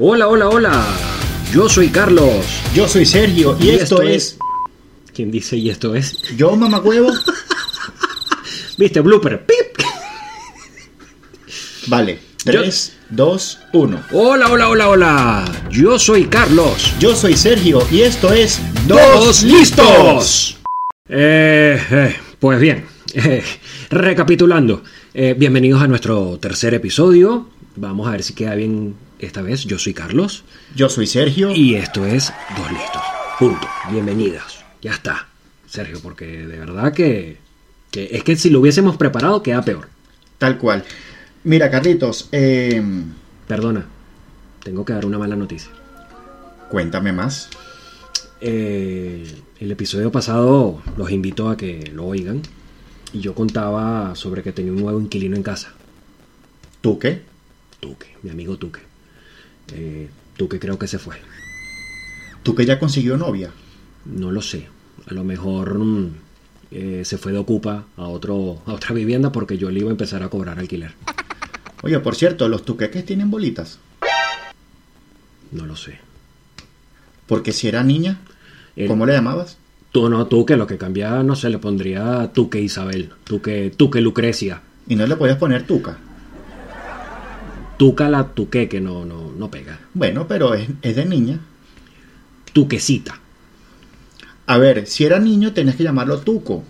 Hola, hola, hola. Yo soy Carlos. Yo soy Sergio y, esto, es... ¿Quién dice y esto es? Yo, mamagüevo. ¿Viste? Blooper. ¡Pip! Vale. 3, 2, 1. Hola, hola, hola, hola. Yo soy Carlos. Yo soy Sergio y esto es ¡Dos listos! Eh, eh, pues bien, eh, recapitulando. eh, bienvenidos a nuestro tercer episodio. Vamos a ver si queda bien esta vez. Yo soy Carlos. Yo soy Sergio. Y esto es Dos Listos. Punto. Bienvenidos. Ya está. Sergio, porque de verdad que, que es que si lo hubiésemos preparado queda peor. Tal cual. Mira, Carlitos, eh, Perdona. Tengo que dar una mala noticia. cuéntame más. Eh, el episodio pasado los invito a que lo oigan. Y yo contaba sobre que tenía un nuevo inquilino en casa. ¿Tú qué? Tuque, mi amigo Tuque. Eh, Tuque creo que se fue. ¿Tú que ya consiguió novia? No lo sé. A lo mejor mm, eh, se fue de ocupa a, otro, a otra vivienda porque yo le iba a empezar a cobrar alquiler. Oye, por cierto, los tuqueques tienen bolitas. No lo sé. Porque si era niña, El- ¿cómo le llamabas? Tú no, Tuque, lo que cambia, no sé, le pondría Tuque Isabel, Tuque, Tuque Lucrecia, Y no le podías poner tuca. Tuca la Tuque, que no, no, no pega. Bueno, pero es, es de niña. Tuquecita, A ver, si era niño tenías que llamarlo tuco.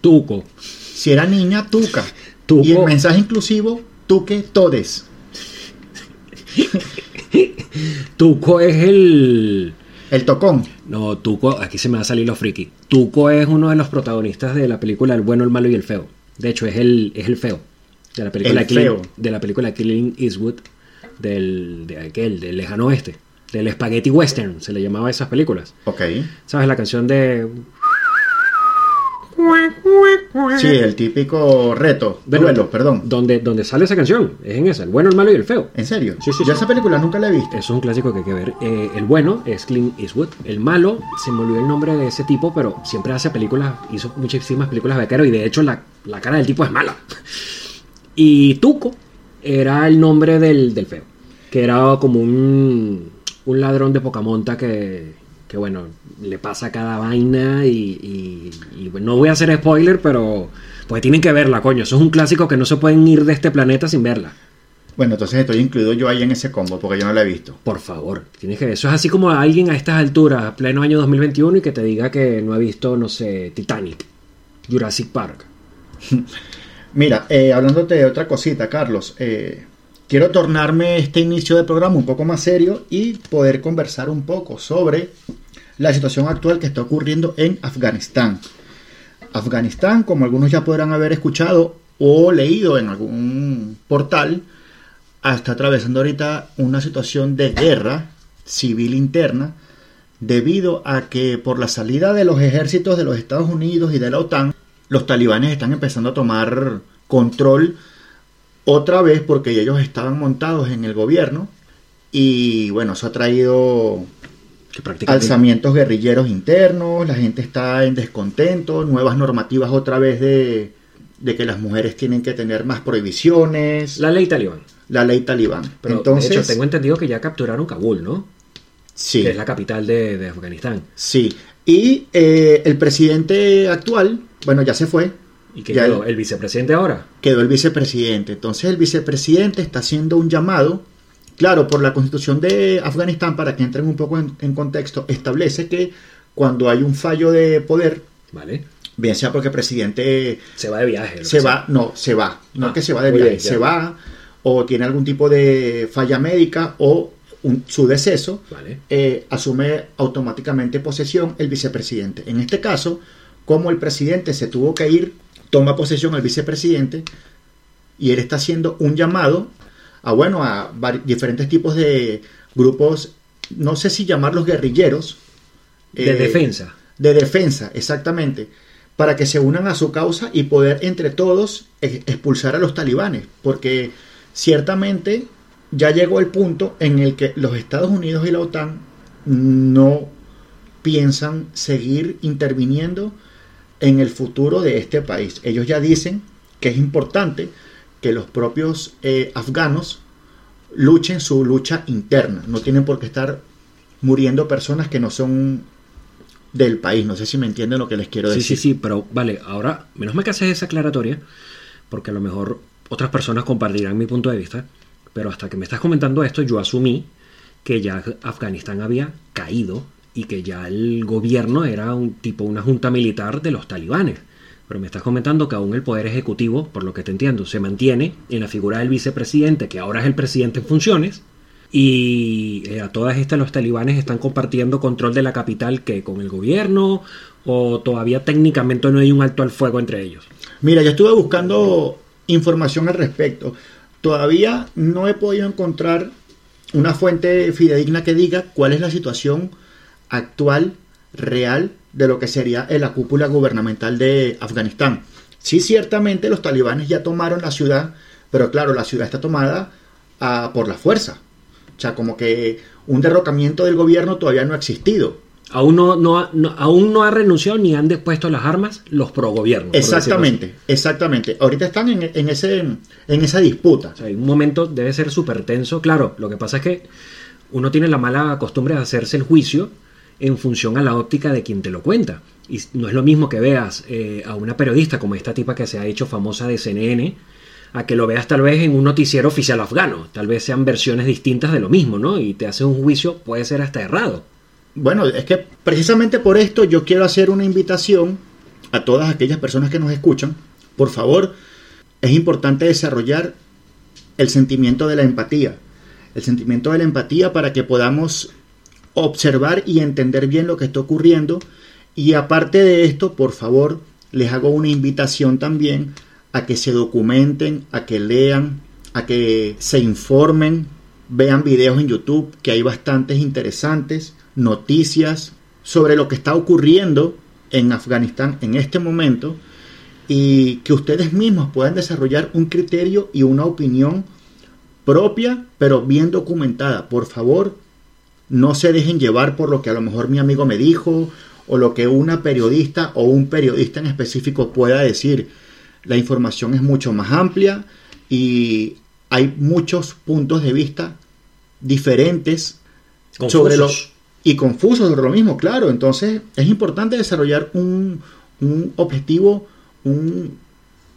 Tuco, Si era niña, tuca. Tuco. Y el mensaje inclusivo, tuque todes. Tuco es el... El tocón. No, Tuco, aquí se me va a salir lo friki. Tuco es uno de los protagonistas de la película El bueno, el malo y el feo. De hecho, es el, es el feo. De la película El feo. de la película Clint Eastwood del, de aquel, del lejano oeste. Del spaghetti western, se le llamaba a esas películas. Ok. ¿Sabes la canción de Sí, el típico reto. Bueno, duelo, perdón. donde, donde sale esa canción? Es en esa, el bueno, el malo y el feo. ¿En serio? Sí, sí, Yo sí. esa película nunca la he visto. Eso es un clásico que hay que ver. Eh, el bueno es Clint Eastwood. El malo, se me olvidó el nombre de ese tipo, pero siempre hace películas, hizo muchísimas películas de vaquero y de hecho la, la cara del tipo es mala. Y Tuco era el nombre del, del feo, que era como un, un ladrón de poca monta que, que, bueno, le pasa cada vaina y, y- y, bueno, no voy a hacer spoiler, pero pues tienen que verla, coño. Eso es un clásico que no se pueden ir de este planeta sin verla. Bueno, entonces estoy incluido yo ahí en ese combo porque yo no la he visto. Por favor, tienes que Eso es así como alguien a estas alturas, pleno año 2021, y que te diga que no ha visto, no sé, Titanic, Jurassic Park. Mira, eh, hablándote de otra cosita, Carlos, eh, quiero tornarme este inicio del programa un poco más serio y poder conversar un poco sobre la situación actual que está ocurriendo en Afganistán. Afganistán, como algunos ya podrán haber escuchado o leído en algún portal, está atravesando ahorita una situación de guerra civil interna debido a que por la salida de los ejércitos de los Estados Unidos y de la OTAN, los talibanes están empezando a tomar control otra vez porque ellos estaban montados en el gobierno y bueno, eso ha traído Que alzamientos guerrilleros internos, la gente está en descontento, nuevas normativas otra vez de, de que las mujeres tienen que tener más prohibiciones, la, La ley talibán. ley talibán. Pero Entonces, de hecho, tengo entendido que ya capturaron Kabul, ¿no? sí, Que es la capital de, de Afganistán. sí. Y eh, el presidente actual, bueno, ya se fue, ¿Y Ya quedó? el- vicepresidente ahora? quedó el vicepresidente. Entonces el vicepresidente está haciendo un llamado, claro, por la constitución de Afganistán, para que entren un poco en, en contexto, establece que cuando hay un fallo de poder, ¿Vale? bien sea porque el presidente Se va de viaje. se va, no, se va, no Ah, que se va de viaje, bien, se va o tiene algún tipo de falla médica o un- su deceso, Vale. eh, asume automáticamente posesión el vicepresidente. En este caso, como el presidente se tuvo que ir, toma posesión el vicepresidente y él está haciendo un llamado a, bueno, a diferentes tipos de grupos, no sé si llamarlos guerrilleros. De eh, defensa. De defensa, exactamente. Para que se unan a su causa y poder entre todos ex- expulsar a los talibanes. Porque ciertamente ya llegó el punto en el que los Estados Unidos y la OTAN no piensan seguir interviniendo en el futuro de este país. Ellos ya dicen que es importante que los propios eh, afganos luchen su lucha interna. No tienen por qué estar muriendo personas que no son del país. No sé si me entienden lo que les quiero Sí, decir. sí, sí, pero vale, ahora, menos mal que haces esa aclaratoria, porque a lo mejor otras personas compartirán mi punto de vista, pero hasta que me estás comentando esto, yo asumí que ya Afganistán había caído y que ya el gobierno era un tipo, una junta militar de los talibanes. Pero me estás comentando que aún el poder ejecutivo, por lo que te entiendo, se mantiene en la figura del vicepresidente, que ahora es el presidente en funciones, y eh, a todas estas los talibanes están compartiendo control de la capital que con el gobierno o todavía técnicamente no hay un alto al fuego entre ellos. Mira, yo estuve buscando información al respecto. Todavía no he podido encontrar una fuente fidedigna que diga cuál es la situación actual, real, de lo que sería la cúpula gubernamental de Afganistán. Sí, ciertamente los talibanes ya tomaron la ciudad, pero claro, la ciudad está tomada ah, por la fuerza. O sea, como que un derrocamiento del gobierno todavía no ha existido. Aún no, no, no- aún no ha renunciado ni han depuesto las armas los pro gobierno. por decirlo así. Exactamente, exactamente. Ahorita están en, en ese, en esa disputa. O sea, en un momento debe ser súper tenso. Claro, lo que pasa es que uno tiene la mala costumbre de hacerse el juicio en función a la óptica de quien te lo cuenta. Y no es lo mismo que veas eh, a una periodista como esta tipa que se ha hecho famosa de CNN, a que lo veas tal vez en un noticiero oficial afgano. Tal vez sean versiones distintas de lo mismo, ¿no? Y te hace un juicio, puede ser hasta errado. Bueno, es que precisamente por esto yo quiero hacer una invitación a todas aquellas personas que nos escuchan. Por favor, es importante desarrollar el sentimiento de la empatía. El sentimiento de la empatía para que podamos observar y entender bien lo que está ocurriendo. Y aparte de esto, por favor, les hago una invitación también a que se documenten, a que lean, a que se informen, vean videos en YouTube, que hay bastantes interesantes, noticias sobre lo que está ocurriendo en Afganistán en este momento y que ustedes mismos puedan desarrollar un criterio y una opinión propia, pero bien documentada. Por favor, no se dejen llevar por lo que a lo mejor mi amigo me dijo o lo que una periodista o un periodista en específico pueda decir. La información es mucho más amplia y hay muchos puntos de vista diferentes sobre lo Confusos. y confusos sobre lo mismo, claro. Entonces es importante desarrollar un, un objetivo, un,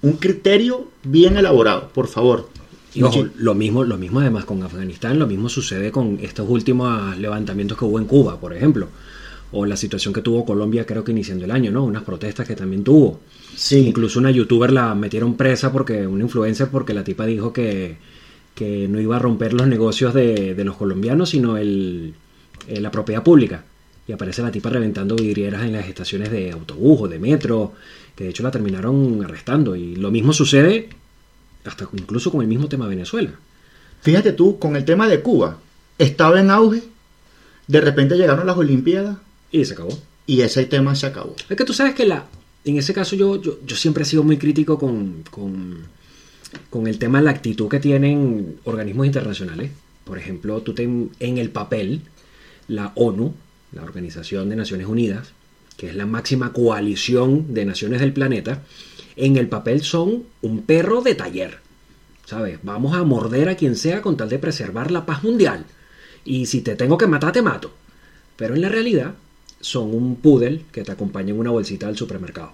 un criterio bien elaborado, por favor. Y ojo, lo mismo, lo mismo además con Afganistán, lo mismo sucede con estos últimos levantamientos que hubo en Cuba, por ejemplo. O la situación que tuvo Colombia, creo que iniciando el año, ¿no? Unas protestas que también tuvo. sí, Incluso una youtuber la metieron presa porque, una influencer, porque la tipa dijo que, que no iba a romper los negocios de, de los colombianos, sino el, eh, la propiedad pública. Y aparece la tipa reventando vidrieras en las estaciones de autobús o de metro, que de hecho la terminaron arrestando. Y lo mismo sucede hasta incluso con el mismo tema Venezuela. Fíjate tú, con el tema de Cuba, estaba en auge, de repente llegaron las Olimpiadas Y se acabó. y ese tema se acabó. Es que tú sabes que la, en ese caso yo, yo, yo siempre he sido muy crítico con, con, con el tema de la actitud que tienen organismos internacionales. Por ejemplo, tú ten- en el papel, la ONU, la Organización de Naciones Unidas, que es la máxima coalición de naciones del planeta, en el papel son un perro de taller. ¿Sabes? Vamos a morder a quien sea con tal de preservar la paz mundial. Y si te tengo que matar, te mato. Pero en la realidad son un poodle que te acompaña en una bolsita al supermercado.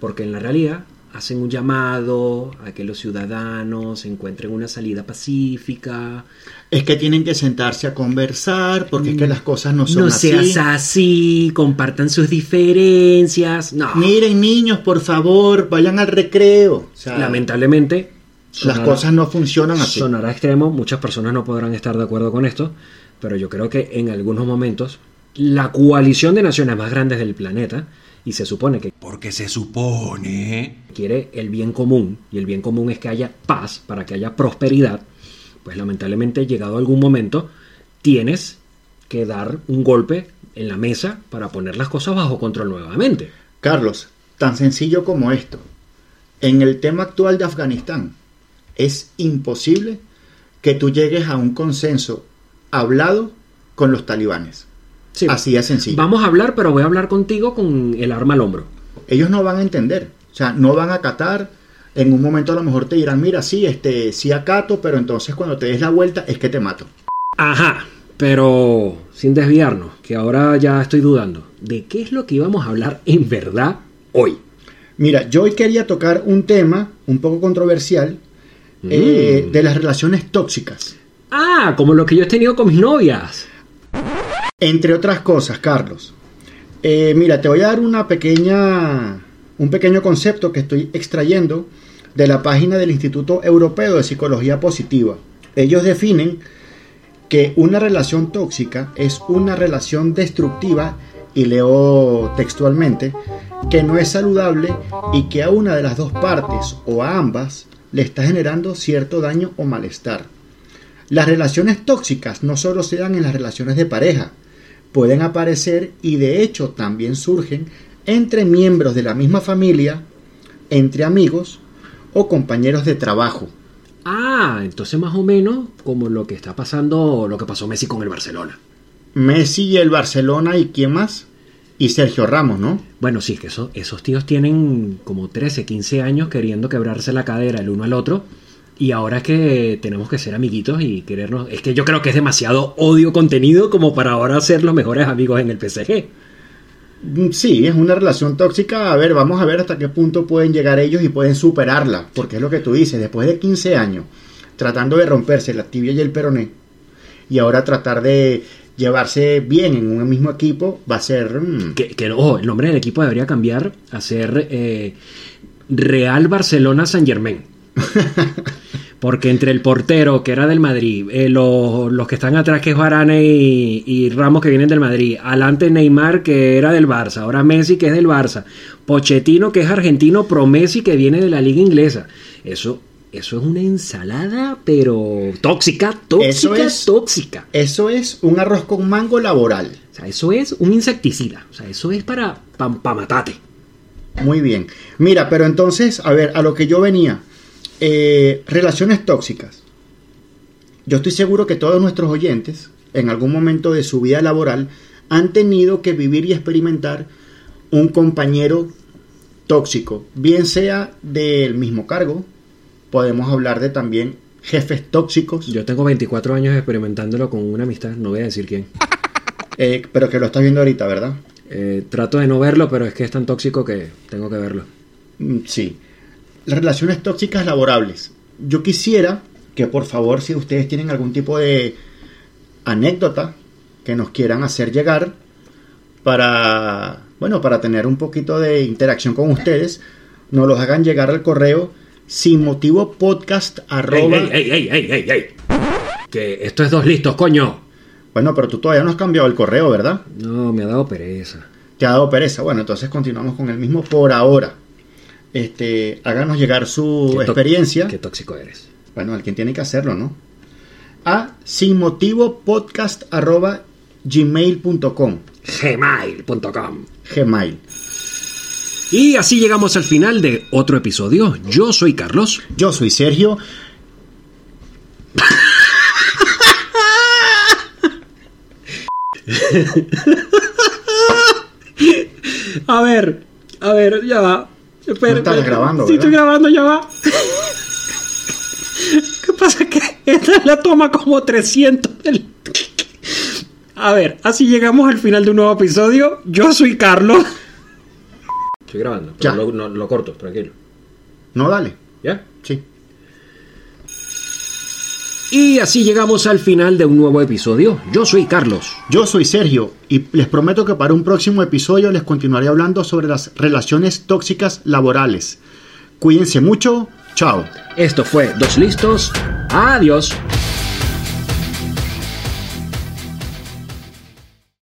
Porque en la realidad hacen un llamado a que los ciudadanos encuentren una salida pacífica. Es que tienen que sentarse a conversar porque es que las cosas no son no así. seas así, compartan sus diferencias. No, Miren niños, por favor, vayan al recreo. O sea, lamentablemente las cosas no funcionan así. Sonará extremo, muchas personas no podrán estar de acuerdo con esto, pero yo creo que en algunos momentos la coalición de naciones más grandes del planeta, y se supone que Porque se supone quiere el bien común, y el bien común es que haya paz, para que haya prosperidad, pues lamentablemente llegado algún momento tienes que dar un golpe en la mesa para poner las cosas bajo control nuevamente. Carlos, tan sencillo como esto. En el tema actual de Afganistán, es imposible que tú llegues a un consenso hablado con los talibanes. Sí, Así de sencillo. Vamos a hablar, pero voy a hablar contigo con el arma al hombro. Ellos no van a entender, o sea, no van a acatar, En un momento a lo mejor te dirán, mira, sí, este, sí acato, pero entonces cuando te des la vuelta es que te mato. Ajá, pero sin desviarnos, que ahora ya estoy dudando. ¿De qué es lo que íbamos a hablar en verdad hoy? Mira, yo hoy quería tocar un tema un poco controversial eh, Mm. de las relaciones tóxicas. Ah, como lo que yo he tenido con mis novias. Entre otras cosas, Carlos. Eh, mira, te voy a dar una pequeña, un pequeño concepto que estoy extrayendo de la página del Instituto Europeo de Psicología Positiva. Ellos definen que una relación tóxica es una relación destructiva, y leo textualmente, que no es saludable y que a una de las dos partes o a ambas le está generando cierto daño o malestar. Las relaciones tóxicas no solo se dan en las relaciones de pareja, pueden aparecer y de hecho también surgen entre miembros de la misma familia, entre amigos o compañeros de trabajo. Ah, entonces más o menos como lo que está pasando, lo que pasó Messi con el Barcelona. Messi y el Barcelona y quién más? Y Sergio Ramos, ¿no? Bueno, sí, es que eso- esos tíos tienen como 13, 15 años queriendo quebrarse la cadera el uno al otro. Y ahora es que tenemos que ser amiguitos y querernos. Es que yo creo que es demasiado odio contenido como para ahora ser los mejores amigos en el PSG. Mm, Sí, es una relación tóxica. A ver, vamos a ver hasta qué punto pueden llegar ellos y pueden superarla. Porque es lo que tú dices, después de 15 años tratando de romperse la tibia y el peroné, y ahora tratar de llevarse bien en un mismo equipo, va a ser... mm, Que, que, ojo, el nombre del equipo debería cambiar a ser eh, Real Barcelona San Germain. Porque entre el portero, que era del Madrid, eh, los, los que están atrás, que es Varane y, y Ramos, que vienen del Madrid, adelante Neymar, que era del Barça, ahora Messi, que es del Barça, Pochettino, que es argentino, pro Messi, que viene de la liga inglesa. Eso, eso es una ensalada, pero tóxica, tóxica, Eso es- tóxica. Eso es un arroz con mango laboral. O sea, eso es un insecticida. O sea, eso es para pa, pa matarte. Muy bien. Mira, pero entonces, a ver, a lo que yo venía. Eh, relaciones tóxicas. Yo estoy seguro que todos nuestros oyentes, en algún momento de su vida laboral, han tenido que vivir y experimentar un compañero tóxico, bien sea del mismo cargo, podemos hablar de también jefes tóxicos, Yo tengo 24 años experimentándolo con una amistad, no voy a decir quién. eh, pero que lo estás viendo ahorita, ¿verdad? Eh, trato de no verlo, pero es que es tan tóxico que tengo que verlo. Mm, Sí. Las relaciones tóxicas laborables. Yo quisiera que por favor, si ustedes tienen algún tipo de anécdota que nos quieran hacer llegar para, bueno, para tener un poquito de interacción con ustedes, nos los hagan llegar al correo sin motivo podcast ¡Ey, arroba... ey, ey, ey! Que esto es dos listos, coño. Bueno, pero tú todavía no has cambiado el correo, ¿verdad? No, me ha dado pereza. te ha dado pereza. Bueno, entonces continuamos con el mismo por ahora. Este, háganos llegar su Qué experiencia. Qué tóxico eres. Bueno, alguien tiene que hacerlo, ¿no? A sin motivo podcast arroba gmail.com Gmail.com Gmail. Y así llegamos al final de otro episodio. Yo soy Carlos. Yo soy Sergio. A ver, a ver, ya va. Espera, No estás grabando, Sí, ¿verdad? estoy grabando, ya va. ¿Qué pasa? Que esta es la toma como 300 del- A ver, así llegamos al final de un nuevo episodio. Yo soy Carlos. Estoy grabando, pero pero Ya. lo, lo corto, tranquilo. No, dale. ¿Ya? Sí. Y así llegamos al final de un nuevo episodio. Yo soy Carlos. Yo soy Sergio y les prometo que para un próximo episodio les continuaré hablando sobre las relaciones tóxicas laborales. Cuídense mucho. Chao. Esto fue Dos Listos. Adiós.